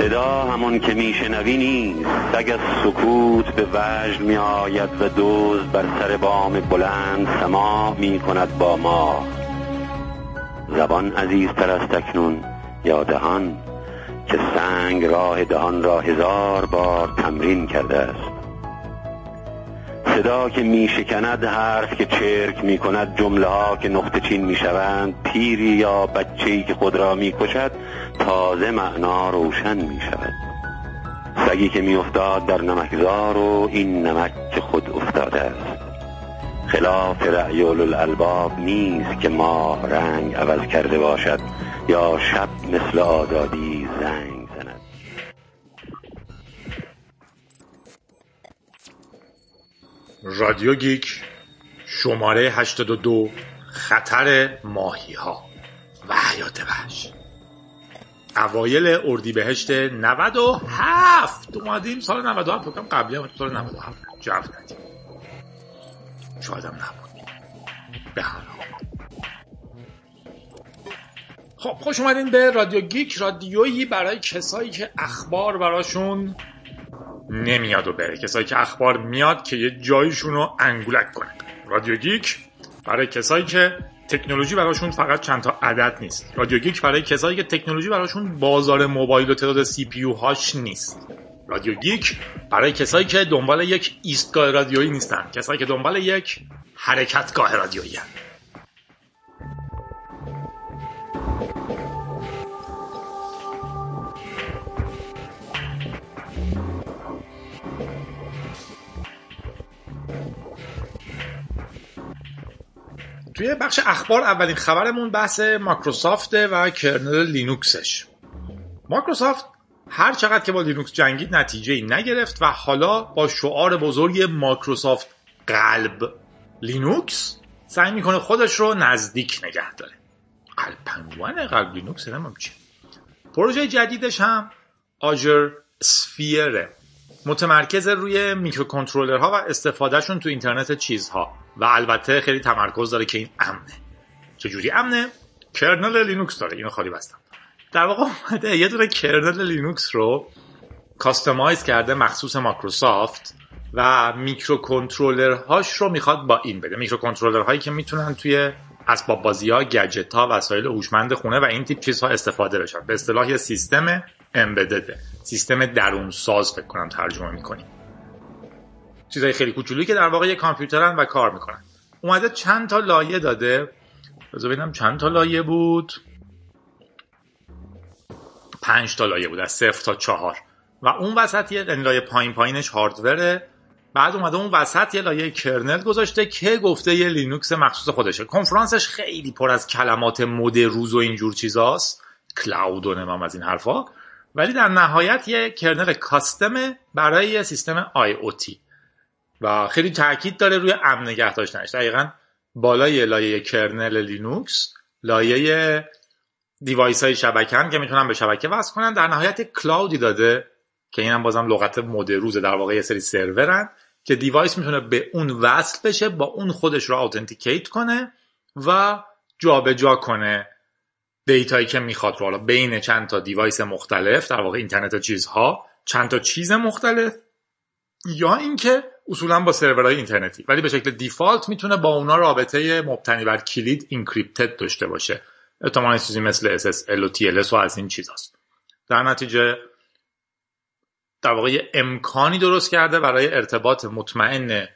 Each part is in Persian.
صدا همون که میشنوی نیست. سگ سکوت به وجد می آید و دوز بر سر بام بلند سما می کند با ما. زبان عزیزتر از تکنون یا دهان که سنگ راه دهان را هزار بار تمرین کرده است. صدا که می شکند حرف که چرک می کند جمله ها که نقطه چین می شوند پیری یا بچه‌ای که خود را می کشد تازه معنا روشن می شود سگی که می افتاد در نمکزار و این نمک که خود افتاده است. خلاف رأی الالباب نیست که ماه رنگ عوض کرده باشد یا شب مثل آزادی زنگ زند. رادیو گیک شماره 82 خطر ماهی ها و حیات وحش. اوایل اردیبهشت 97 اومدیم سال 97 فکرم قبلی هم سال 97 جو ندیم شاید هم نبود. به هر خب خوش اومدین به رادیو گیک رادیویی برای کسایی که اخبار براشون نمیاد و بره. کسایی که اخبار میاد که یه جایشون رو انگولک کنه رادیو گیک برای کسایی که تکنولوژی براشون فقط چند تا عدد نیست. رادیو گیک برای کسایی که تکنولوژی براشون بازار موبایل و تعداد CPU هاش نیست. رادیو گیک برای کسایی که دنبال یک ایستگاه رادیویی نیستن. کسایی که دنبال یک حرکتگاه رادیویی توی بخش اخبار اولین خبرمون بحث مایکروسافت و kernel لینوکسش. مایکروسافت هر چقدر که با لینوکس جنگید نتیجه ای نگرفت و حالا با شعار بزرگ مایکروسافت قلب لینوکس سعی می‌کنه خودش رو نزدیک نگه داره. قلب پنگوانه قلب لینوکس نمی‌دونم چی. پروژه جدیدش هم Azure Sphere ه متمرکز روی میکروکنترلرها و استفادهشون تو اینترنت چیزها. و البته خیلی تمرکز داره که این امنه. چجوری امنه؟ kernel لینوکس داره. اینو خالی بستم. در واقع اومده یه دونه kernel لینوکس رو customize کرده مخصوص مایکروسافت و میکروکنترلر هاش رو می‌خواد با این بده. میکروکنترلر هایی که می‌تونن توی اسباب بازی ها گجت ها وسایل هوشمند خونه و این تیپ چیزها استفاده بشن. به اصطلاح یه سیستم embedded ه سیستم درون ساز فکر کنم ترجمه می‌کنیم چیزای خیلی کوچولویی که در واقع یه کامپیوترن و کار می‌کنن. اومده چند تا لایه داده. بذار ببینم چند تا لایه بود. پنج تا لایه بود از صفر تا چهار. و اون وسط یه لایه پایین پایینش hardware ه بعد اومده اون وسط یه لایه kernel گذاشته که گفته یه لینوکس مخصوص خودشه. کنفرانسش خیلی پر از کلمات مد روز و اینجور چیزاست. cloud و نمی‌دونم از این حرفا. ولی در نهایت یه kernel custom ه برای یه سیستم IoT. و خیلی تاکید داره روی امن نگه داشتنش دقیقا بالای لایه kernel لینوکس لایه device های شبکن که می‌تونن به شبکه وصل کنن. در نهایت cloud ی داده که اینم بازم لغت مد روزه در واقع یه سری سرورن که device می‌تونه به اون وصل بشه با اون خودش رو authenticate کنه و جابجا جا کنه data یی که می‌خواد رو حالا بین چند تا device مختلف در واقع اینترنت چیزها چند تا چیز مختلف یا اینکه اصولا با سرورهای اینترنتی. ولی به شکل default می‌تونه با اونا رابطه مبتنی بر کلید encrypted داشته باشه. احتمالاً چیزی مثل SSL و TLS و از این چیزاست. در نتیجه در واقع امکانی درست کرده برای ارتباط مطمئن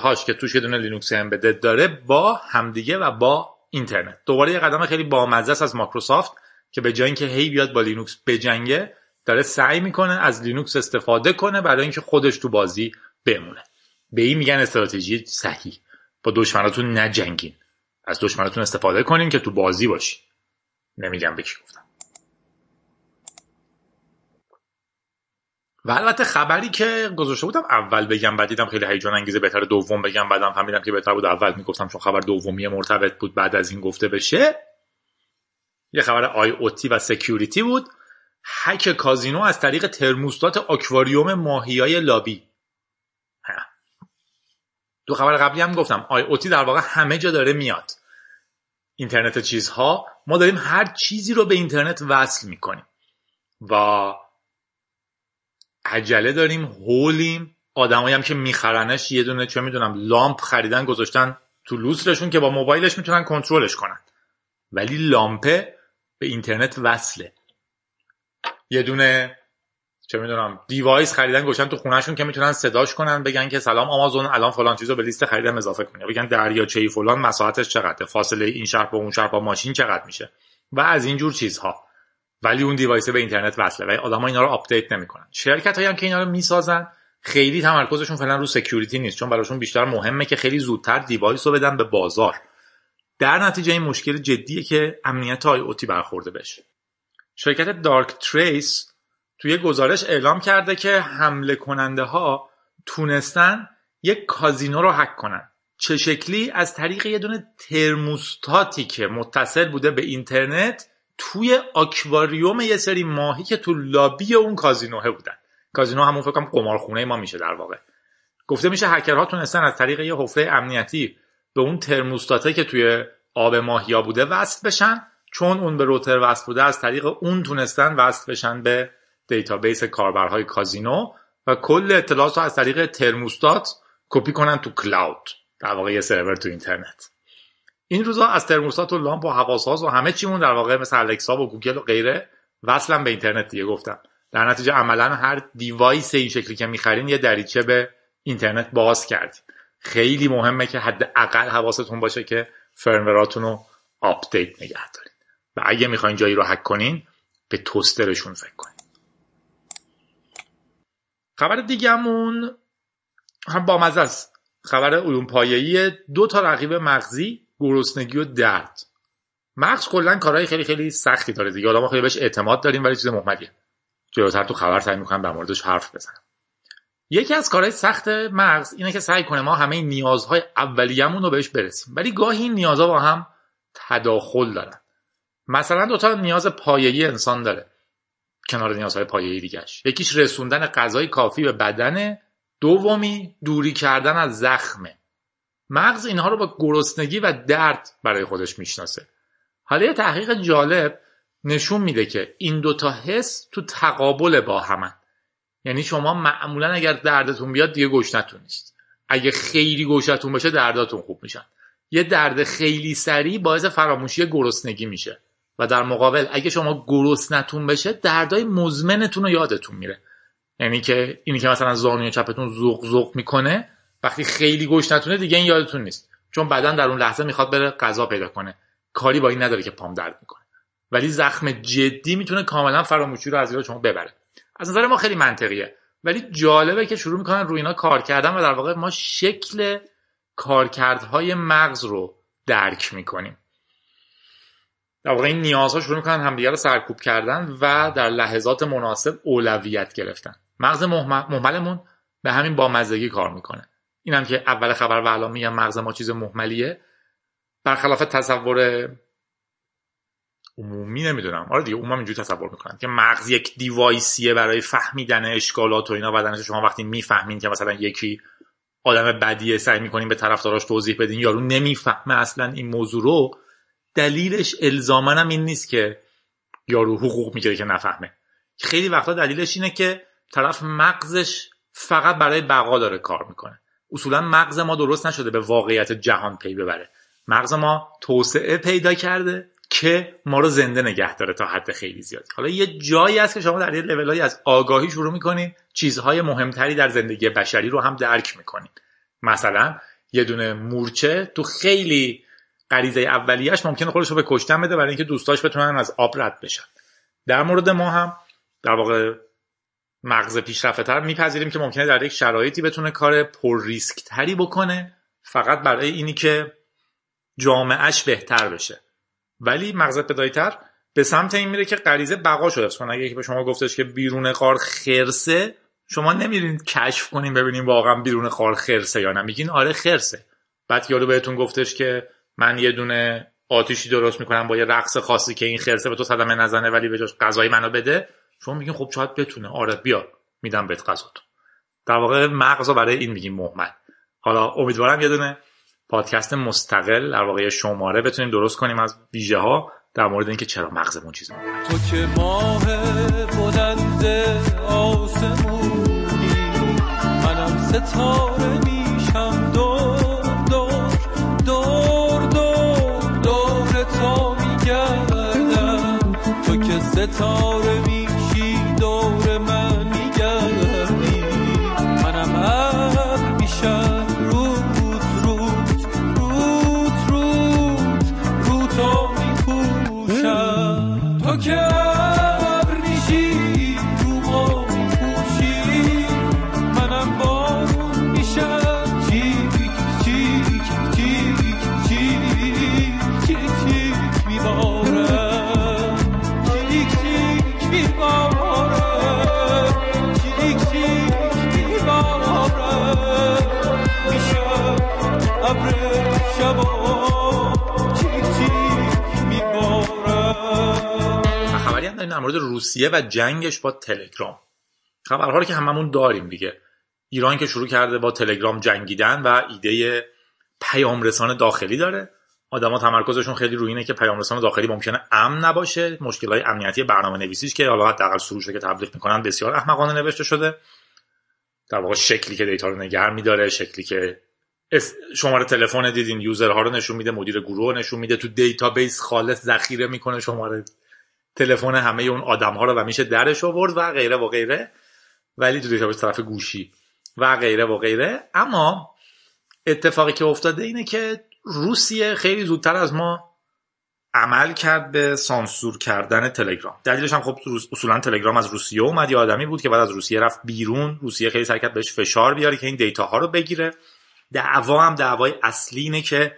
هاش که توش یه دونه لینوکس embedded داره با همدیگه و با اینترنت. دوباره یه قدم خیلی بامزه است از مایکروسافت که به جای اینکه هی بیاد با لینوکس بجنگه داره سعی می‌کنه از لینوکس استفاده کنه برای اینکه خودش تو بازی بمونه. به این میگن استراتژی صحیح. با دشمناتون نجنگین. از دشمناتون استفاده کنین که تو بازی باشین. نمیگم به کی گفتم. و البته خبری که گذاشته بودم اول بگم بعد دیدم خیلی هیجان انگیزه بهتر دوم بگم بعدم فهمیدم که بهتر بود. اول می‌گفتم چون خبر دومی مرتبط بود بعد از این گفته بشه. یه خبر IoT و security بود. هک کازینو از طریق ترموستات آکواریوم ماهیای لابی. دو خبر قبلی هم گفتم. IoT در واقع همه جا داره میاد. اینترنت چیزها. ما داریم هر چیزی رو به اینترنت وصل می‌کنیم. و عجله داریم هولیم. آدمایی هم که میخرنش یه دونه چه می‌دونم لامپ خریدن گذاشتن تو لوسترشون که با موبایلش می‌تونن کنترلش کنن. ولی لامپه به اینترنت وصله. یه دونه چه می‌دونم device خریدن گذاشتن تو خونهشون که می‌تونن صداش کنن بگن که سلام آمازون الان فلان چیزو به لیست خریدم اضافه کن. بگن دریاچه فلان مساحتش چقدره؟ فاصله این شهر با اون شهر با ماشین چقدر میشه؟ و از این جور چیزها. ولی اون device به اینترنت وصله و آدما اینا رو آپدیت نمی‌کنن. شرکت هایی هم که اینا رو می‌سازن خیلی تمرکزشون فعلا رو security نیست چون براشون بیشتر مهمه که خیلی زودتر device رو بدن به بازار. در نتیجه این مشکل جدیه که امنیت IoT برخورده بشه. شرکت دارک تریس توی گزارش اعلام کرده که حمله کننده ها تونستن یک کازینو رو هک کنن. چه شکلی؟ از طریق یه دونه ترموستاتی که متصل بوده به اینترنت توی آکواریوم یه سری ماهی که تو لابی اون کازینوه بودن. کازینو همون فکر کنم قمارخونه ما میشه در واقع. گفته میشه هکرها تونستن از طریق یه حفره امنیتی به اون ترموستاته که توی آب ماهیا بوده وصل بشن چون اون به روتر وصل بوده از طریق اون تونستن وصل بشن به database کاربرهای کازینو و کل اطلاعات رو از طریق ترموستات کپی کنن تو cloud. در واقع یه سرور تو اینترنت. این روزا از ترموستات و لامپ و هواساز و همه چیمون در واقع مثل الکسا و گوگل و غیره وصلن به اینترنت دیگه گفتم. در نتیجه عملا هر device این شکلی که می‌خرین یه دریچه به اینترنت باز کردین خیلی مهمه که حداقل حواستون باشه که firmware اتون رو آپدیت نگه دارین. و اگه می‌خواین جایی رو هک کنین به توسترشون فکر کنین. خبر دیگهمون هم با است. خبر علوم پایه‌ای دو تا رقیب مغزی گرسنگی و درد. مغز کلا کارهای خیلی خیلی سختی داره دیگه. ما خیلی بهش اعتماد داریم ولی چیز مهملیه جلوتر تو خبر سعی می‌کنم در موردش حرف بزنم. یکی از کارهای سخت مغز اینه که سعی کنه ما همه نیازهای اولیه‌مون رو بهش برسیم. ولی گاهی این نیازها با هم تداخل دارن. مثلا دو تا نیاز پایه‌ای انسان داره. کنار نیازهای پایه‌ای دیگهش یکیش رسوندن غذای کافی به بدنه دومی دوری کردن از زخمه مغز اینها رو با گرسنگی و درد برای خودش می‌شناسه. حالا یه تحقیق جالب نشون میده که این دوتا حس تو تقابل با همن. یعنی شما معمولا اگر دردتون بیاد دیگه گشنتون نیست. اگه خیلی گوشتون باشه درداتون خوب میشن. یه درد خیلی سریع باعث فراموشی گرسنگی میشه. و در مقابل اگه شما نتون بشه دردای مزمنتون رو یادتون میره. یعنی که اینی که مثلا زانوی چپتون زوق زوق می‌کنه وقتی خیلی گشنتونه دیگه این یادتون نیست. چون بدن در اون لحظه می‌خواد بره غذا پیدا کنه. کاری با این نداره که پام درد می‌کنه. ولی زخم جدی می‌تونه کاملا فراموشی رو از زیر شما ببره. از نظر ما خیلی منطقیه. ولی جالبه که شروع می‌کنن روی اینا کار کردن و در واقع ما شکل کارکردهای مغز رو درک می‌کنیم. در واقع این نیازها شروع می‌کنن همدیگه رو سرکوب کردن و در لحظات مناسب اولویت گرفتن. مغز محملمون به همین بامزگی کار می‌کنه. اینم که اول خبر و الان میگم مغز ما چیز محملیه. برخلاف تصور عمومی نمی‌دونم. آره دیگه عموما اینجوری تصور می‌کنن که مغز یک دیوایسیه برای فهمیدن اشکالات و اینا بدنش. شما وقتی می‌فهمین که مثلا یکی آدم بدیه سعی می‌کنین به طرفداراش توضیح بدین یارو نمی‌فهمه اصلا این موضوع رو دلیلش الزامن این نیست که یارو حقوق می‌گیره که نفهمه. خیلی وقتا دلیلش اینه که طرف مغزش فقط برای بقا داره کار می‌کنه. اصولا مغز ما درست نشده به واقعیت جهان پی ببره. مغز ما توسعه پیدا کرده که ما رو زنده نگه داره تا حد خیلی زیادی حالا یه جایی هست که شما در یه لولهایی از آگاهی شروع می‌کنین چیزهای مهمتری در زندگی بشری رو هم درک می‌کنین. مثلا یه دونه مورچه تو خیلی غریزه اولیش ممکنه خودش رو به کشتن بده برای اینکه دوستاش بتونن از آب رد بشن. در مورد ما هم در واقع مغز پیشرفته تر میپذیریم که ممکنه در یک شرایطی بتونه کار پر ریسک تری بکنه. فقط برای اینی که جامعهش بهتر بشه. ولی مغز پدایتر به سمت این میره که غریزه بقا شده کنه اگه به شما گفتش که بیرون قار خرسه شما نمیرین کشف کنین ببینین واقعا بیرون قار خرسه یا نه. میگین آره خرسه. بعد یارو بهتون گفتش که من یه دونه آتیشی درست می‌کنم با یه رقص خاصی که این خرسه به تو صدمه نزنه ولی به جاش غذای منو بده. شما میگین خب شاید بتونه. آره بیا. میدم بهت غذا در واقع مغز برای این میگیم مهمل. حالا امیدوارم یه دونه پادکست مستقل در واقع شماره بتونیم درست کنیم از ویژه ها در مورد اینکه چرا مغزمون چیزی تو که ماه بلند آسمونی منم ستاره در مورد روسیه و جنگش با تلگرام. خبرها رو که هممون داریم دیگه. ایران که شروع کرده با تلگرام جنگیدن و ایده پیام رسان داخلی داره. آدما تمرکزشون خیلی روی اینه که پیام رسان داخلی ممکنه امن نباشه. مشکل های امنیتی برنامه نویسیش که حالا حداقل سروشه که تبلیغ می‌کنن بسیار احمقانه نوشته شده. در واقع شکلی که data رو نگه میداره شکلی که شماره تلفن دیدین user ها رو نشون میده مدیر گروه رو نشون میده. تو database خالص ذخیره می‌کنه شماره تلفن همه اون آدم ها رو و میشه درش آورد و غیره و غیره. ولی تو database طرف گوشی و غیره و غیره. اما اتفاقی که افتاده اینه که روسیه خیلی زودتر از ما عمل کرد به سانسور کردن تلگرام. دلیلش هم خب اصولا تلگرام از روسیه اومد. یه آدمی بود که بعد از روسیه رفت بیرون. روسیه خیلی سعی کرد بهش فشار بیاره که این data ها رو بگیره. دعوا هم دعوای اصلی اینه که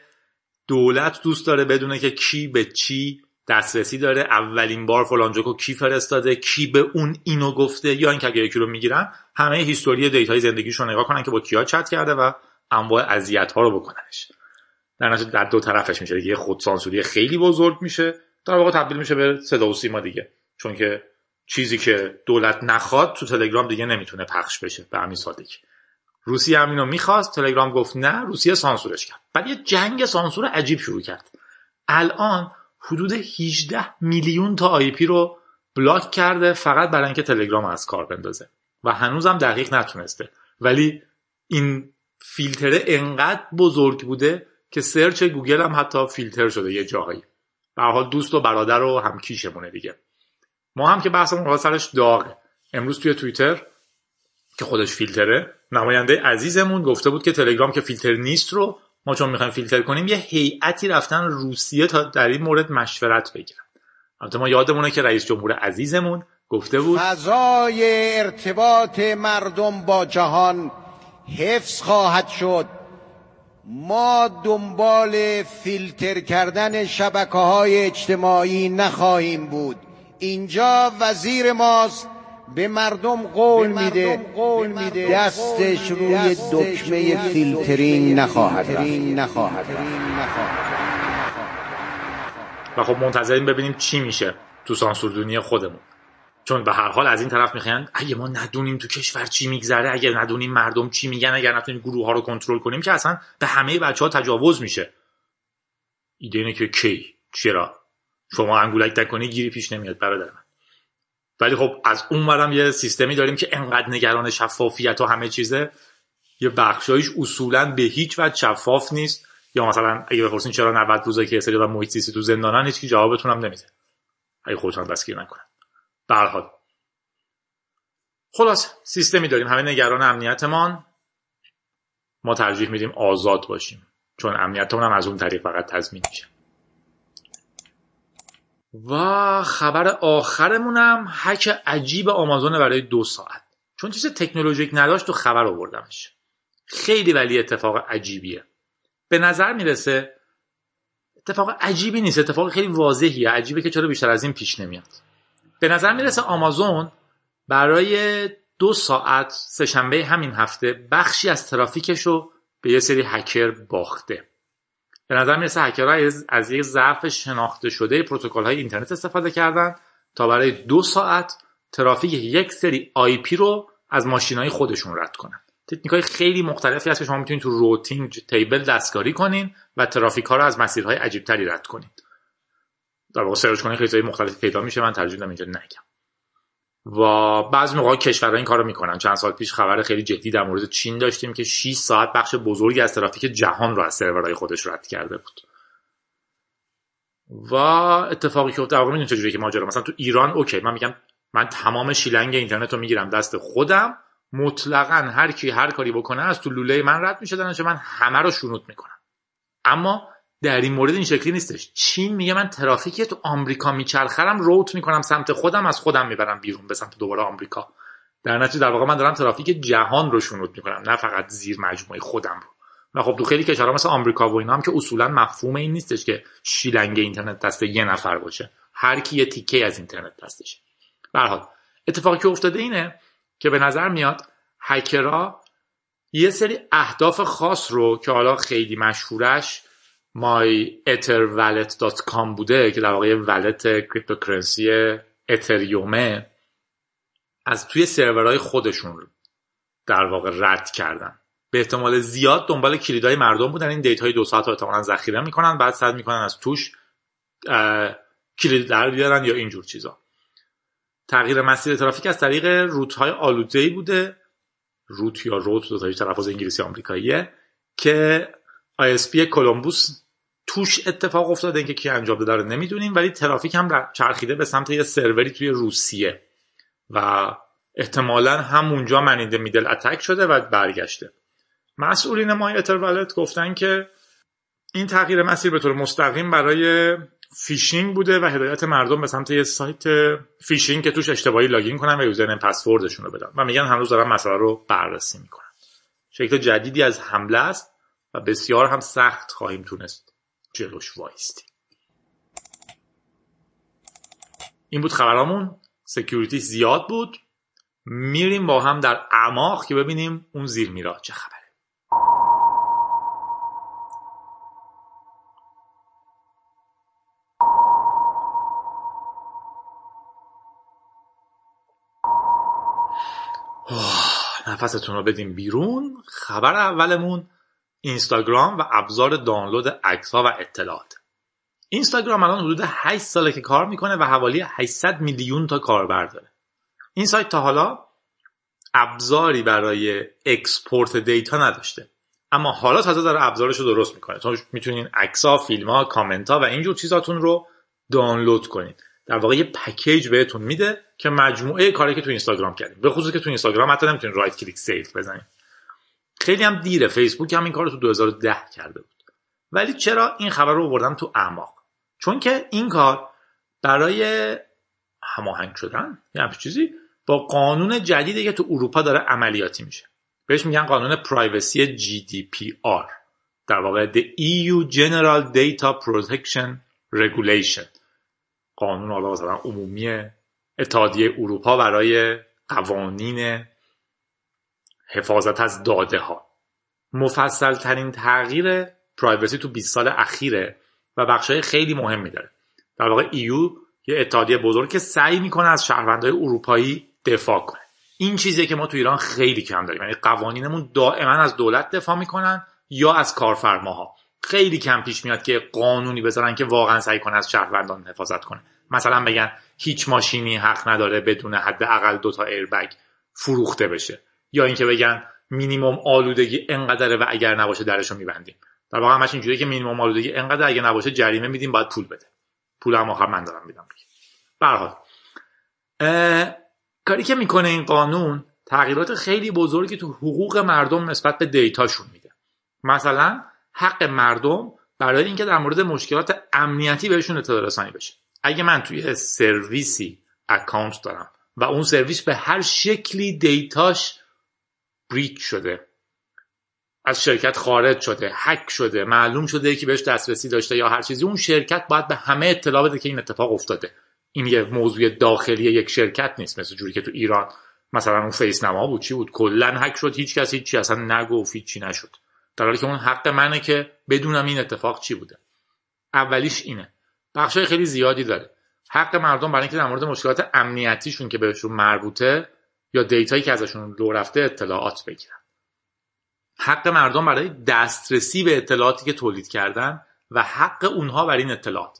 دولت دوست داره بدونه که کی به چی دسترسی داره. اولین بار فلان جوکو کی فرستاده کی به اون اینو گفته یا اینکه اگه یکی رو می‌گیرن همه history data ی زندگیشو نگاه کنن که با کیا چت کرده و انواع اذیت ها رو بکننش. در نتیجه در دو طرفش میشه یه خودسانسوری خیلی بزرگ میشه. در واقع تبدیل میشه به صدا و سیما دیگه. چون که چیزی که دولت نخواد تو تلگرام دیگه نمی‌تونه پخش بشه. به همین سادگی. روسیه هم اینو می‌خواست. تلگرام گفت نه. روسیه سانسورش کرد. بعد یه جنگ سانسور عجیب شروع کرد. الان حدود 18 میلیون تا IP رو block کرده فقط برای اینکه تلگرام از کار بندازه. و هنوزم دقیق نتونسته. ولی این فیلتره انقدر بزرگ بوده که search گوگل هم حتی فیلتر شده یه جاهایی. به حال دوست و برادر و هم کیشمونه دیگه. ما هم که بحثمون رو سرش داغه. امروز توی توییتر که خودش فیلتره نماینده عزیزمون گفته بود که تلگرام که فیلتر نیست رو ما چون می‌خوایم فیلتر کنیم یه هیئتی رفتن روسیه تا در این مورد مشورت بگیرن. البته ما یادمونه که رئیس جمهور عزیزمون گفته بود فضای ارتباط مردم با جهان حفظ خواهد شد. ما دنبال فیلتر کردن شبکه های اجتماعی نخواهیم بود. اینجا وزیر ماست. به مردم قول میده. قول میده. دستش روی دکمه فیلترینگ نخواهد رفت. و خب منتظریم ببینیم چی میشه تو سانسور دنیا خودمون. چون به هر حال از این طرف می‌خواین اگه ما ندونیم تو کشور چی میگذره اگه ندونیم مردم چی میگن اگر نتونیم گروه ها رو کنترل کنیم که اصلا به همه بچه ها تجاوز میشه. ایده اینه که کی؟ چرا؟ شما انگولک نکنی گیری پیش نمیاد برادر من ولی خب از اون ورم یه سیستمی داریم که انقدر نگران شفافیت و همه چیزه. یه بخشایش اصولا به هیچ وجه شفاف نیست. یا مثلا اگه بپرسین چرا 90 روزه که سری و محیط زیستی تو زندانن هیچ جوابتون هم نمیده. اگه خودتون دستگیر نکنن. به حال. خلاص سیستمی داریم. همه نگران امنیتمان. ما ترجیح میدیم آزاد باشیم. چون امنیتمون هم از اون طریق فقط تضمین میشه. و خبر آخرمونم هک عجیب آمازون برای دو ساعت. چون چیز تکنولوژیک نداشت تو خبر آوردمش. خیلی ولی اتفاق عجیبیه. به نظر می‌رسه اتفاق عجیبی نیست. اتفاق خیلی واضحیه. عجیبه که چرا بیشتر از این پیش نمیاد. به نظر می‌رسه آمازون برای دو ساعت سهشنبه همین هفته بخشی از ترافیکش رو به یه سری هکر باخته. به نظر می‌رسه هکرها از, یک ضعف شناخته شده پروتکل های اینترنت استفاده کردن تا برای دو ساعت ترافیک یک سری IP رو از ماشین های خودشون رد کنن. تکنیک های خیلی مختلفی هست که شما می‌تونید تو routing table دستکاری کنین و ترافیک ها رو از مسیرهای عجیب تری رد کنین. در واقع search کنین خیلی چیزای مختلف پیدا میشه. من میدم اینجا نگم. و بعضی موقع کشورها این کارو می‌کنن. چند سال پیش خبر خیلی جدی در مورد چین داشتیم که 6 ساعت بخش بزرگی از ترافیک جهان رو از سرورهای خودش رد کرده بود. و اتفاقی که افتاد می‌دونید چجوریه که ماجرا؟ مثلا تو ایران OK من میگم من تمام شیلنگ اینترنت رو می‌گیرم دست خودم مطلقا هر کی هر کاری بکنه از تو لوله من رد میشه در من همه رو شنود می‌کنم. اما در این مورد این شکلی نیستش. چین میگه من ترافیکی تو آمریکا میچرخرم روت می‌کنم سمت خودم از خودم می‌برم بیرون به سمت دوباره آمریکا. در نتیجه در واقع من دارم ترافیک جهان رو شنود می‌کنم نه فقط زیر مجموعه خودم رو. و خب تو خیلی کشورها مثل آمریکا و اینا هم که اصولا مفهوم این نیستش که شیلنگ اینترنت دست یه نفر باشه. هر کی یه تیکه از اینترنت دستشه. به حال اتفاقی که افتاده اینه که به نظر میاد هکرها یه سری اهداف خاص رو که حالا خیلی مشهورش myetherwallet.com بوده که در واقع wallet cryptocurrency اتریومه از توی سرورهای خودشون در واقع رد کردن. به احتمال زیاد دنبال کلیدهای مردم بودن. این data ی دو ساعت رو احتمالا ذخیره می‌کنن بعد سعی می‌کنن از توش کلید در بیارن یا اینجور چیزا. تغییر مسیر ترافیک از طریق route های آلوده بوده. route یا route دو تایی تلفظ انگلیسی آمریکاییه که ISP کلمبوس توش اتفاق افتاده اینکه کی انجام داده رو نمی‌دونیم ولی ترافیک هم چرخیده به سمت یه سروری توی روسیه و احتمالا همونجا man in the middle attack شده و برگشته. مسئولین MyEtherWallet گفتن که این تغییر مسیر به طور مستقیم برای فیشینگ بوده و هدایت مردم به سمت یه سایت فیشینگ که توش اشتباهی login کنن و username password شون رو بدن. و میگن هنوز دارن مسئله رو بررسی می‌کنن. شکل جدیدی از حمله است. و بسیار هم سخت خواهیم تونست جلوش وایستی این بود خبرامون. security زیاد بود. میریم با هم در اعماق که ببینیم اون زیر میرا چه خبره. نفستون رو بدیم بیرون. خبر اولمون اینستاگرام و ابزار دانلود عکس ها و اطلاعات. اینستاگرام الان حدود 8 ساله که کار می‌کنه و حوالی 800 میلیون تا کاربر داره. این سایت تا حالا ابزاری برای export data نداشته. اما حالا تازه داره ابزارش رو درست می‌کنه. چون می‌تونین عکس ها فیلم ها کامنت ها و اینجور چیزاتون رو دانلود کنین. در واقع یه پکیج بهتون میده که مجموعه کاری که تو اینستاگرام کردیم به خصوص که تو اینستاگرام حتی نمی‌تونین right click save بزنید خیلی هم دیره. فیسبوک هم این کار رو تو 2010 کرده بود. ولی چرا این خبر رو بردم تو اعماق؟ چون که این کار برای هماهنگ شدن یه همچین چیزی با قانون جدیدی که تو اروپا داره عملیاتی میشه. بهش میگن قانون پرایوسی GDPR در واقع The EU General Data Protection Regulation. قانون حالا مثلا عمومی اتحادیه اروپا برای قوانین حفاظت از داده ها مفصل ترین تغییر پرایوسی تو 20 سال اخیره و بخشای خیلی مهمی داره در واقع ایو یه اتحادیه بزرگ که سعی می‌کنه از شهروندهای اروپایی دفاع کنه. این چیزیه که ما تو ایران خیلی کم داریم. یعنی قوانینمون دائما از دولت دفاع می‌کنن یا از کارفرماها. خیلی کم پیش میاد که قانونی بذارن که واقعا سعی کنه از شهروندان حفاظت کنه. مثلا بگن هیچ ماشینی حق نداره بدون حداقل دو تا ایربگ فروخته بشه. یا اینکه بگن مینیمم آلودگی انقدره و اگر نباشه درشو میبندیم. در واقع همش اینجوریه که مینیمم آلودگی انقدر اگه نباشه جریمه میدیم باید پول بده. پول هم آخر من دارم میدم. به حال. کاری که می‌کنه این قانون تغییرات خیلی بزرگی تو حقوق مردم نسبت به دیتاشون میده. مثلا حق مردم برای اینکه در مورد مشکلات امنیتی بهشون اطلاع رسانی بشه. اگه من توی سرویسی account دارم و اون سرویس به هر شکلی data ش breach شده. از شرکت خارج شده هک شده معلوم شده که بهش دسترسی داشته یا هر چیزی. اون شرکت باید به همه اطلاع بده که این اتفاق افتاده. این یه موضوع داخلی یک شرکت نیست مثل جوری که تو ایران مثلا اون فیس نما بود. چی بود؟ کلا هک شد هیچ کسی هیچی اصلا نگفت چی نشد. در حالی که اون حق منه که بدونم این اتفاق چی بوده. اولیش اینه. بخشای خیلی زیادی داره. حق مردم برای اینکه در مورد مشکلات امنیتیشون که بهشون مربوطه یا دیتایی که ازشون لو رفته اطلاعات بگیرن. حق مردم برای دسترسی به اطلاعاتی که تولید کردن و حق اونها بر این اطلاعات.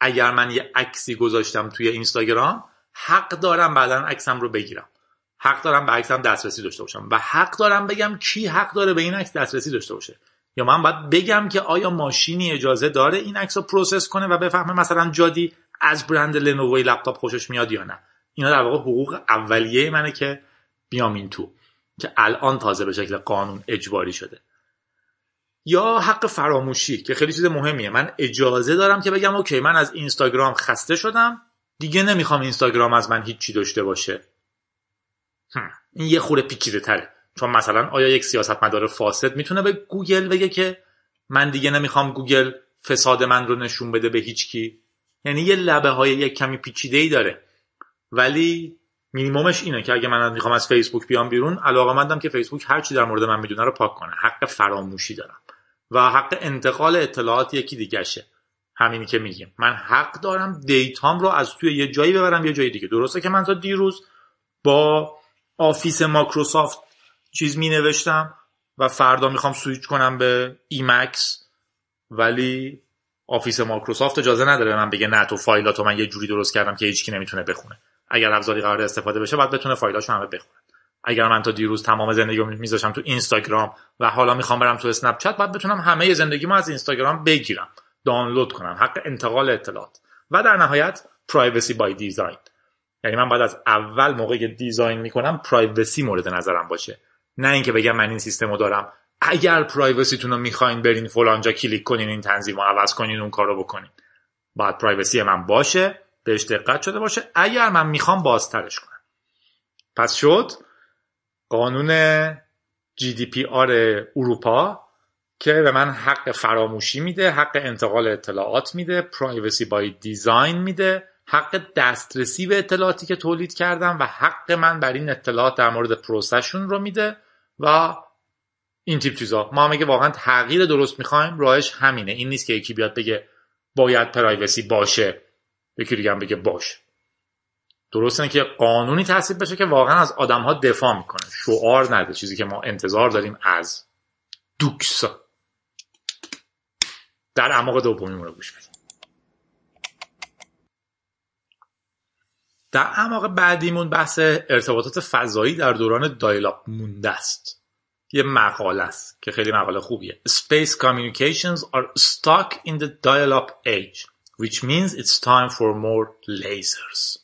اگر من یه عکسی گذاشتم توی اینستاگرام حق دارم بعدا عکسم رو بگیرم. حق دارم به عکسم دسترسی داشته باشم. و حق دارم بگم کی حق داره به این عکس دسترسی داشته باشه. یا من باید بگم که آیا ماشینی اجازه داره این عکس رو process کنه و بفهمه مثلا جادی از برند لنووی لپتاپ خوشش میاد یا نه. اینا در واقع حقوق اولیه منه که بیام این تو که الان تازه به شکل قانون اجباری شده. یا حق فراموشی که خیلی چیز مهمیه. من اجازه دارم که بگم OK من از اینستاگرام خسته شدم. دیگه نمی‌خوام اینستاگرام از من هیچی داشته باشه. هم. این یه خورده پیچیده تره. چون مثلا آیا یک سیاستمدار فاسد می‌تونه به گوگل بگه که من دیگه نمی‌خوام گوگل فساد من رو نشون بده به هیچ کی؟ یعنی یه لبه های یک کمی پیچیده ای داره. ولی مینیمومش اینه که اگه من می‌خوام از فیسبوک بیام بیرون علاقه مندم که فیسبوک هر چی در مورد من می‌دونه رو پاک کنه. حق فراموشی دارم. و حق انتقال اطلاعات یکی دیگهشه. همینی که میگیم. من حق دارم data م رو از توی یه جایی ببرم یه جای دیگه. درسته که من تا دیروز با آفیس مایکروسافت چیز می نوشتم و فردا می‌خوام سویچ کنم به Emacs ولی آفیس مایکروسافت اجازه نداره من بگه نه تو فایلاتو من یه جوری درست کردم که هیچکی نمی‌تونه بخونه. اگر ابزاری قراره استفاده بشه باید بتونه فایلاشو همه بخونه. اگر من تا دیروز تمام زندگی میذاشم تو اینستاگرام و حالا می‌خوام برم تو اسنپ چت باید بتونم همه زندگیمو از اینستاگرام بگیرم دانلود کنم حق انتقال اطلاعات و در نهایت privacy by design یعنی من باید از اول موقعی که design می‌کنم privacy مورد نظرم باشه. نه اینکه بگم من این سیستم رو دارم. اگر privacy تون رو می‌خواین برین فلانجا کلیک کنین این تنظیم رو عوض کنین اون کارو بکنین. باید privacy من باشه. بهش دقت شده باشه. اگر من می‌خوام بازترش کنم. پس شد قانون GDPR اروپا که به من حق فراموشی میده حق انتقال اطلاعات میده privacy by design میده حق دسترسی به اطلاعاتی که تولید کردم و حق من بر این اطلاعات در مورد process شون رو میده و این تیپ چیزا. ما هم اگه واقعا تغییر درست می‌خوایم راهش همینه. این نیست که یکی بیاد بگه باید privacy باشه. یکی دیگه هم بگه باشه درست که قانونی تصویب بشه که واقعا از آدم ها دفاع می‌کنه. شعار نده چیزی که ما انتظار داریم از دوکس. در اعماق دومی رو گوش بدیم. در اعماق بعدیمون بحث ارتباطات فضایی در دوران دایلاپ مونده است. یه مقاله است که خیلی مقاله خوبیه. Space communications are stuck in the dial-up age. Which means it's time for more lasers.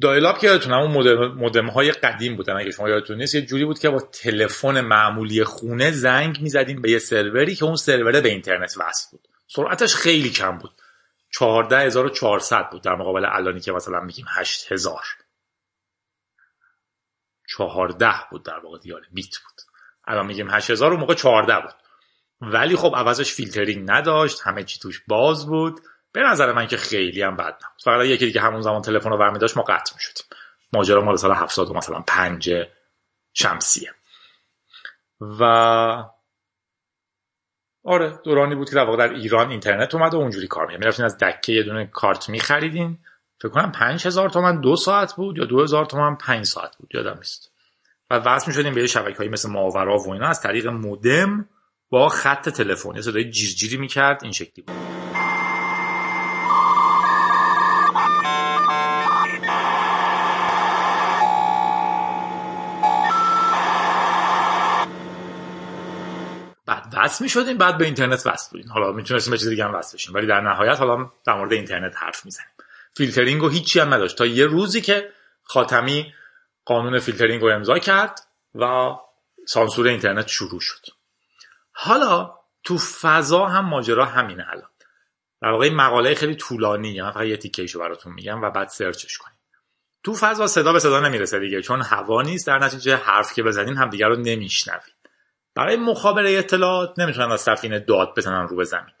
دایلاپ که یادتونه اون مودم, مودم های قدیم بودن. اگه شما یادتون نیست یه جوری بود که با تلفن معمولی خونه زنگ می‌زدیم به یه سروری که اون سروره به اینترنت وصل بود. سرعتش خیلی کم بود. 14400 بود در مقابل الانی که مثلا میگیم 8000 14 بود در واقع دیار بیت بود. الان میگیم 8000 اون موقع 14 بود. ولی خب عوضش فیلترینگ نداشت همه چی توش باز بود. به نظر من که خیلی هم بد نبود. فقط یکی دیگه همون زمان تلفن رو برمی داشت ما قطع می‌شدیم ماجرا مال سال 70 مثلا 5 شمسیه. و آره دورانی بود که در واقع در ایران اینترنت اومد و اونجوری کار می‌کرد. می‌رفتین از دکه یه دونه کارت میخریدین. فکر کنم 5000 تومن دو ساعت بود یا 2000 تومن 5 ساعت بود یادم نیست. و وصل می‌شدیم به شبکه‌ای مثل ماورا و اینا از طریق مودم. با خط تلفنی صدای جیرجیری می‌کرد این شکلی بود. بعد وصل می بعد به اینترنت وصل بودیم. حالا می‌تونستیم به چیز دیگه هم وصل بشیم. ولی در نهایت حالا در مورد اینترنت حرف می‌زنیم. فیلترینگ و هیچی هم نداشت. تا یه روزی که خاتمی قانون فیلترینگ رو امضا کرد و سانسور اینترنت شروع شد. حالا تو فضا هم ماجرا همینه الان. در واقع مقاله خیلی طولانی من فقط یه تیکیشو براتون میگم و بعد سرچش کنیم. تو فضا صدا به صدا نمی‌رسه دیگه چون هوا نیست. در نتیجه حرف که بزنین همدیگه رو نمیشنوید برای مخابره اطلاعات نمی‌تونن از سفینه داد بزنن رو به زمین.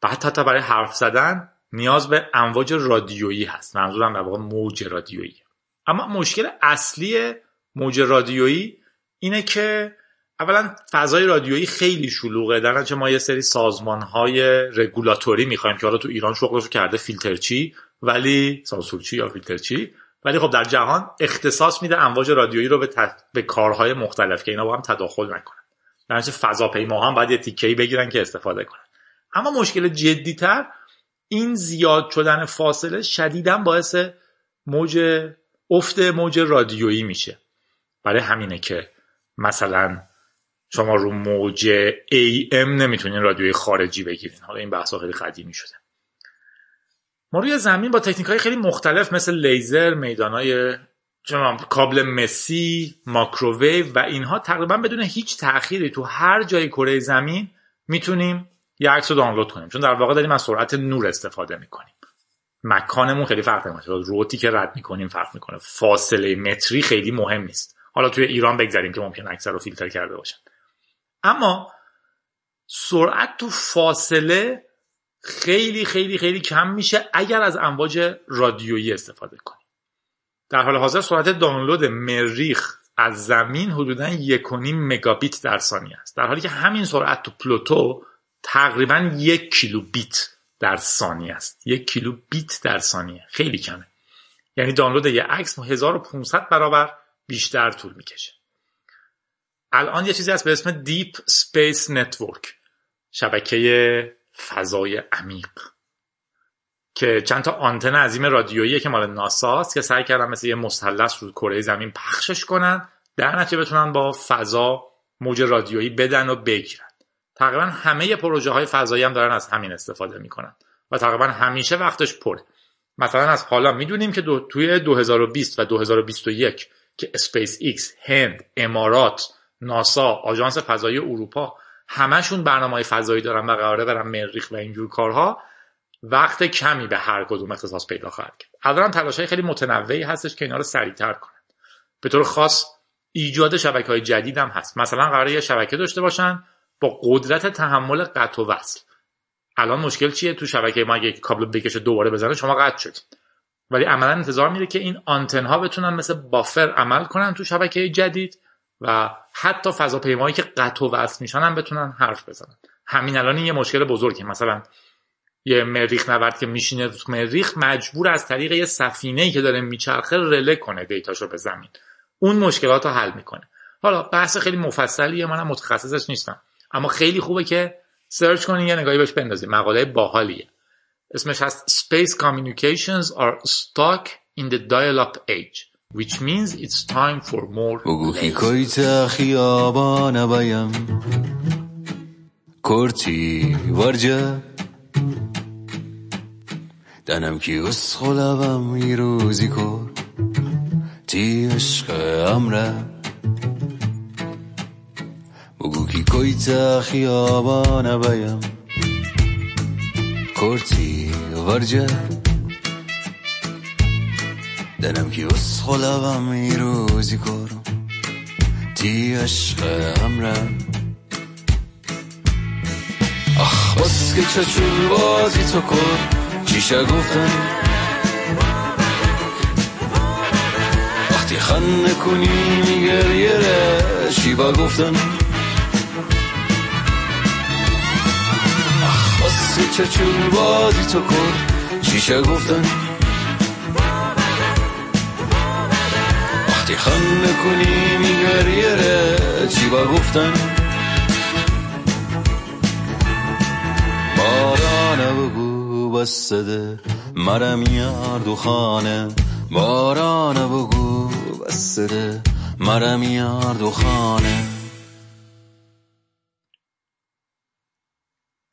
بعد حتی برای حرف زدن نیاز به امواج رادیویی هست. منظورم در واقع موج رادیویی. اما مشکل اصلی موج رادیویی اینه که اولا فضای رادیویی خیلی شلوغه. در ما یه سری سازمان های رگولاتوری می‌خوایم که حالا تو ایران شغلش کرده فیلترچی ولی سانسورچی یا فیلترچی ولی خب در جهان اختصاص میده امواج رادیویی رو به, ت... به کارهای مختلف که اینا با هم تداخل نکنن. در نتیجه فضاپیماها هم باید یه تیکه‌ای بگیرن که استفاده کنن. اما مشکل جدیتر این زیاد شدن فاصله شدیدا باعث موج افت موج رادیویی میشه. برای همینه که مثلا شما رو موج AM نمی‌تونین رادیوی خارجی بگیرین. حالا این بحث خیلی قدیمی شده. ما روی زمین با تکنیک های خیلی مختلف مثل لیزر میدان های کابل مسی ماکروویو و اینها تقریبا بدون هیچ تأخیری تو هر جای کره زمین می‌تونیم یه عکس رو دانلود کنیم. چون در واقع داریم از سرعت نور استفاده می‌کنیم. مکانمون خیلی فرق می‌کنه. روتی که رد می‌کنیم فرق می‌کنه. فاصله متری خیلی مهم نیست. حالا توی ایران بگذاریم که ممکن اکثر رو فیلتر کرده باشن. اما سرعت تو فاصله خیلی خیلی خیلی کم میشه اگر از امواج رادیویی استفاده کنیم در حال حاضر سرعت دانلود مریخ از زمین حدودا 1.5 مگابیت در ثانیه است. در حالی که همین سرعت تو پلوتو تقریبا یک کیلو بیت در ثانیه است. یک کیلو بیت در ثانیه. خیلی کمه. یعنی دانلود یه عکس 1500 برابر بیشتر طول می‌کشه. الان یه چیزی هست به اسم Deep Space Network شبکه فضای عمیق. که چند تا آنتن عظیم رادیویی که مال ناسا است که سعی کردن مثل یه مثلث رو کره زمین پخشش کنن در نتیجه بتونن با فضا موج رادیویی بدن و بگیرن. تقریبا همه پروژه های فضایی هم دارن از همین استفاده می‌کنن و تقریبا همیشه وقتش پره. مثلا از حالا می‌دونیم که دو توی 2020 و 2021 که اسپیس ایکس هند امارات ناسا آژانس فضایی اروپا همشون برنامه فضایی دارن و قراره برن مریخ و اینجور کارها. وقت کمی به هر کدوم اختصاص پیدا خواهد کرد. الان تلاش های خیلی متنوعی هستش که اینا رو سریعتر کنن. به طور خاص ایجاد شبکه های جدید هم هست. مثلا قراره یه شبکه داشته باشن با قدرت تحمل قطع و وصل. الان مشکل چیه؟ تو شبکه ما اگه کابل بکشه دوباره بزنه شما قطع شد ولی عملا انتظار میره که این آنتن ها بتونن مثل بافر عمل کنن تو شبکه جدید. و حتی فضاپیمایی که قطع و وصل میشن هم بتونن حرف بزنن. همین الان یه مشکل بزرگی مثلا یه مریخ نورد که میشینه تو مریخ مجبور از طریق یه سفینه که داره میچرخه رله کنه دیتاشو به زمین. اون مشکلات رو حل می‌کنه. حالا بحث خیلی مفصلیه منم متخصصش نیستم. اما خیلی خوبه که سرچ کنین یه نگاهی بهش بندازین مقاله باحالیه. اسمش هست Space Communications are stuck in the dial-up age. Which means it's time for more بگو حکایت خیابان بایم کرتی ورجه. دنم کی اس خلابم ای روزی کر. تی عشق امره بگو کی کویت خیابان بایم کرتی ورجه. دنم کی اس خلابم ای روزی کر تی عشق امره آخ بس که چچول بازی تو کن. چیشه گفتن وقتی خنده کنی میگریه شیبا گفتن آخ بس که چچول بازی تو کن. چیشه گفتن وقتی خنده کنی میگریه چی با گفتن. بارانه بگو بسده مرم یار دو خانه بارانه بگو بسده مرم یار دو خانه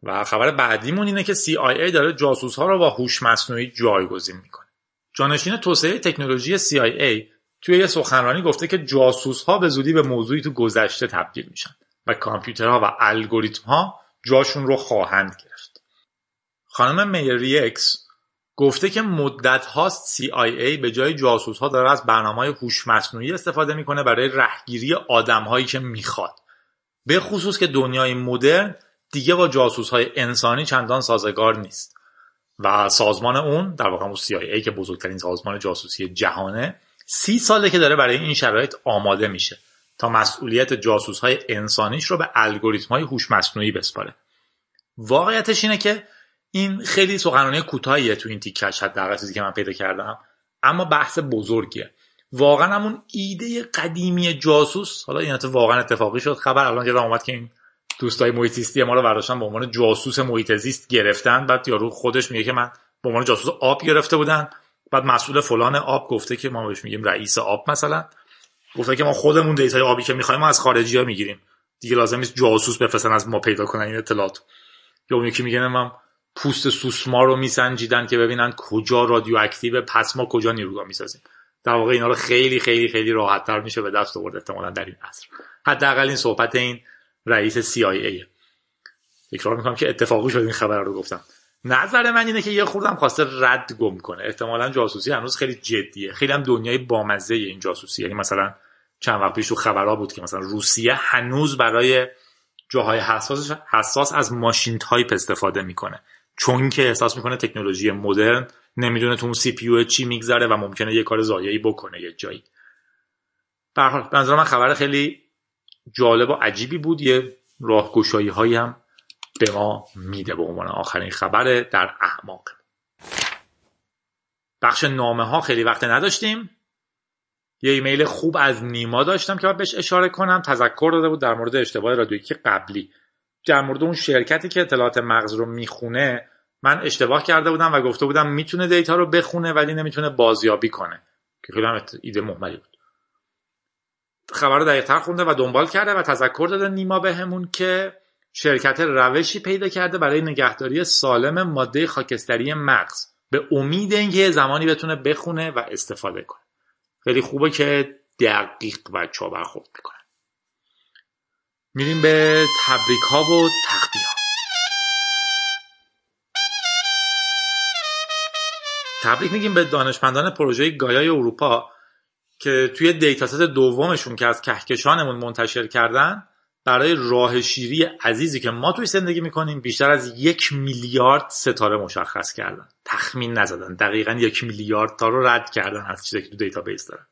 و خبر بعدیمون اینه که CIA داره جاسوس ها رو با هوش مصنوعی جایگزین می‌کنه. جانشین توسعه تکنولوژی CIA توی یه سخنرانی گفته که جاسوس ها به زودی به موضوعی تو گذشته تبدیل میشن و کامپیوترها و الگوریتم ها جاشون رو خواهند گرفت. خانم میریکس گفته که مدت هاست CIA به جای جاسوس ها داره از برنامه های هوش مصنوعی استفاده می‌کنه برای رهگیری آدم هایی که می‌خواد. به خصوص که دنیای مدرن دیگه با جاسوس های انسانی چندان سازگار نیست و سازمان اون در واقع اون CIA که بزرگترین سازمان جاسوسی جهانه سی ساله که داره برای این شرایط آماده میشه تا مسئولیت جاسوس های انسانیش رو به الگوریتم های هوش مصنوعی بسپاره. واقعیتش اینه که این خیلی سخنرانی کوتاهیه تو این تیکش حداقل چیزی که من پیدا کردم اما بحث بزرگیه. واقعا همون ایده قدیمی جاسوس حالا این واقعا اتفاقی شد خبر الان یادم اومد که این دوستای محیط زیستی ما رو برداشتن به عنوان جاسوس محیط زیست گرفتن بعد یارو خودش میگه که من به عنوان جاسوس آب گرفته بودن. بعد مسئول فلان آب گفته که ما بهش میگیم رئیس آب مثلا. گفته که ما خودمون data ی آبی که می‌خوایم از خارجی ها می‌گیریم. دیگه لازم نیست جاسوس بفرستن از ما پیدا کنن این اطلاعات. یا اون یکی میگه من پوست سوسمار رو میسنجیدن که ببینن کجا رادیواکتیو پس ما کجا نیروگاه می‌سازیم. در واقع اینا رو خیلی خیلی خیلی راحت تر میشه به دست آورد احتمالا در این عصر. حداقل این صحبت این رئیس CIA تکرار می‌کنم که اتفاقی شد این خبر رو گفتم. نظر من اینه که یه خوردم خواسته رد گم کنه. احتمالا جاسوسی هنوز خیلی جدیه. خیلی هم دنیای بامزه این جاسوسی. یعنی مثلا چند وقت پیش تو خبرها بود که مثلا روسیه هنوز برای جاهای حساس حساس از ماشین تایپ استفاده می‌کنه. چون که احساس می‌کنه تکنولوژی مدرن نمی‌دونه تو اون CPU چی میگذره و ممکنه یه کار ضایعی بکنه یه جایی. به نظر من خبر خیلی جالب و عجیبی بود. یه راهگشایی هم به ما میده به عنوان آخرین خبر در اعماق. بخش نامه ها خیلی وقت نداشتیم. یه ایمیل خوب از نیما داشتم که باید بهش اشاره کنم. تذکر داده بود در مورد اشتباه رادیویی که قبلی. در مورد اون شرکتی که اطلاعات مغز رو می‌خونه من اشتباه کرده بودم و گفته بودم می‌تونه دیتا رو بخونه ولی نمی‌تونه بازیابی کنه. که خیلی هم ایده محملی بود. خبر رو دقیقتر خونده و دنبال کرده و تذکر داده نیما بهمون که شرکت روشی پیدا کرده برای نگهداری سالم ماده خاکستری مغز به امید اینکه زمانی بتونه بخونه و استفاده کنه. خیلی خوبه که دقیق بچه ها برخورد می‌کنن میریم به تبریک ها و تقدیر ها تبریک میگیم به دانشمندان پروژه گایای اروپا که توی dataset دومشون که از کهکشانمون منتشر کردن برای راه شیری عزیزی که ما توی زندگی می‌کنیم بیشتر از یک میلیارد ستاره مشخص کردن. تخمین نزدن. دقیقا یک میلیارد تا رو رد کردن از چیزی که تو database دارن.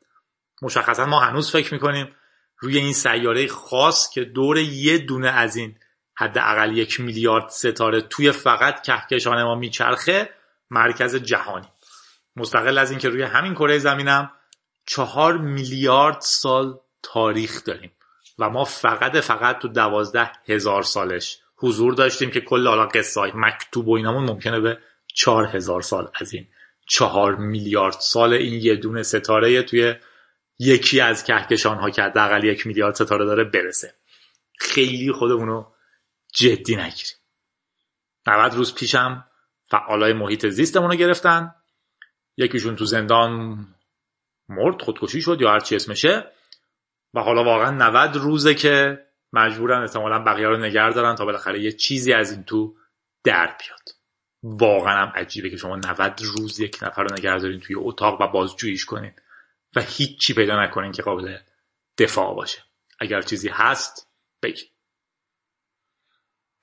مشخصا ما هنوز فکر می‌کنیم روی این سیاره خاص که دور یه دونه از این حداقل یک میلیارد ستاره توی فقط کهکشان ما میچرخه مرکز جهانی. مستقل از اینکه روی همین کره زمینم چهار میلیارد سال تاریخ داریم. و ما فقط فقط تو دوازده هزار سالش حضور داشتیم که کل حالا قصه های مکتوب و اینامون ممکنه به چهار هزار سال از این. چهار میلیارد سال این یه دونه ستاره توی یکی از کهکشان ها که حداقل یک میلیارد ستاره داره برسه. خیلی خودمونو جدی نگیریم. 90 روز پیشم فعالای محیط زیستمون رو گرفتن. یکیشون تو زندان مرد خودکشی شد یا هرچی اسمشه. و حالا واقعا 90 روزه که مجبورن احتمالا بقیه رو نگر دارن تا بالاخره یه چیزی از این تو در بیاد. واقعا هم عجیبه که شما 90 روز یک نفر رو نگه دارین توی اتاق و بازجوییش کنین و هیچی پیدا نکنین که قابل دفاع باشه. اگر چیزی هست بگی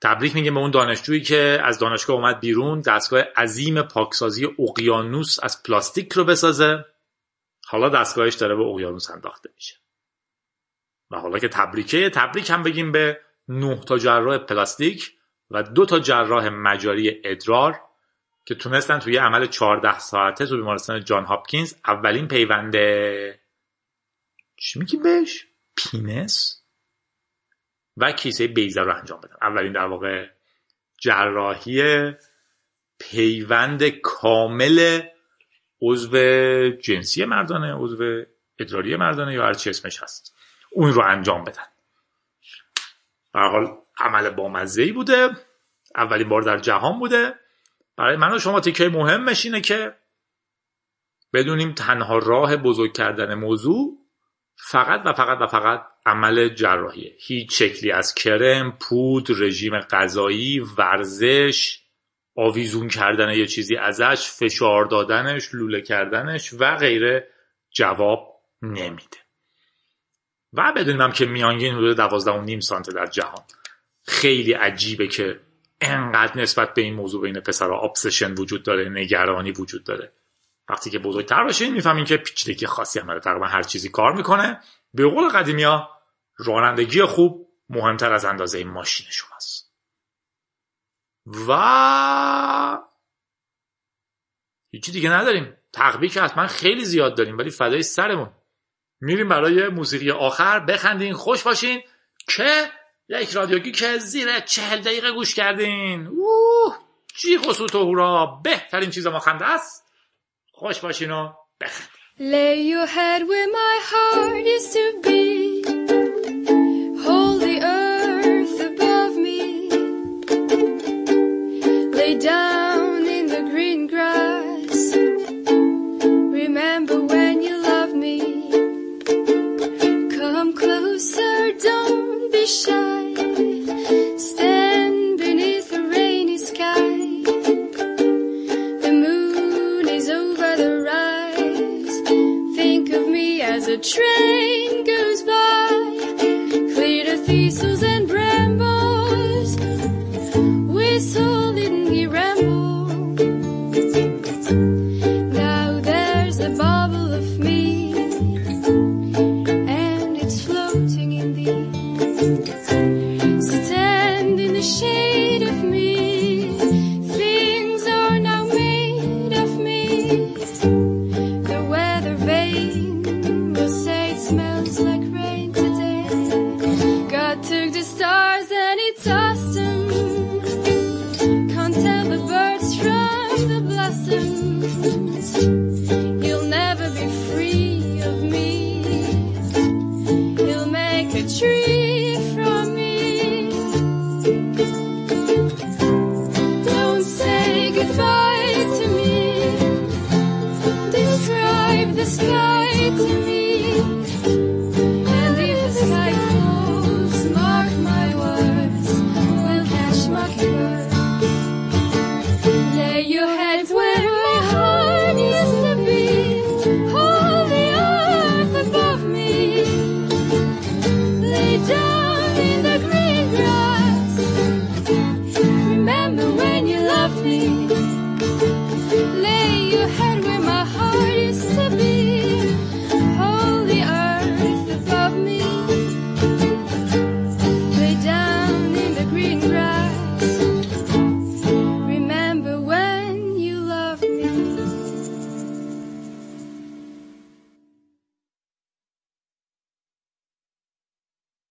تبریک میگه به اون دانشجویی که از دانشگاه اومد بیرون دستگاه عظیم پاکسازی اقیانوس از پلاستیک رو بسازه. حالا دستگاهش داره به اقیانوس انداخته میشه. و حالا که تبریکه. تبریک هم بگیم به نه تا جراح پلاستیک و دو تا جراح مجاری ادرار که تونستن توی عمل 14 ساعته تو بیمارستان جان هاپکینز اولین پیوند چی میگی بهش؟ penis؟ و کیسه بیضه رو انجام بدن. اولین در واقع جراحی پیوند کامل عضو جنسی مردانه عضو ادراری مردانه یا هرچی اسمش هست. اون رو انجام بدن. به حال عمل بامزه ای بوده. اولین بار در جهان بوده. برای من و شما تیکه مهمش اینه که بدونیم تنها راه بزرگ کردن موضوع فقط و فقط و فقط عمل جراحیه. هیچ شکلی از کرم، پود، رژیم غذایی، ورزش، آویزون کردن یه چیزی ازش، فشار دادنش، لوله کردنش و غیره جواب نمیده. و بدونم که میانگین حدود 12 و نیم سانته در جهان. خیلی عجیبه که انقدر نسبت به این موضوع بین پسرها آبسشن وجود داره نگرانی وجود داره. وقتی که بزرگتر باشین می‌فهمین که پیچیدگی خاصی هم داره تقریبا هر چیزی کار می‌کنه. به قول قدیمی ها رانندگی خوب مهمتر از اندازه این ماشینشون است و هیچی دیگه نداریم. تقبیه که حتما خیلی زیاد داریم ولی فدای سرمون. میریم برای موسیقی آخر. بخندین خوش باشین. که یک رادیوگی که زیر چهل دقیقه گوش کردین. اوه چی و و هورا؟ بهترین چیز ما خنده است. خوش باشین و بخندین. Lay your head where my heart used to be.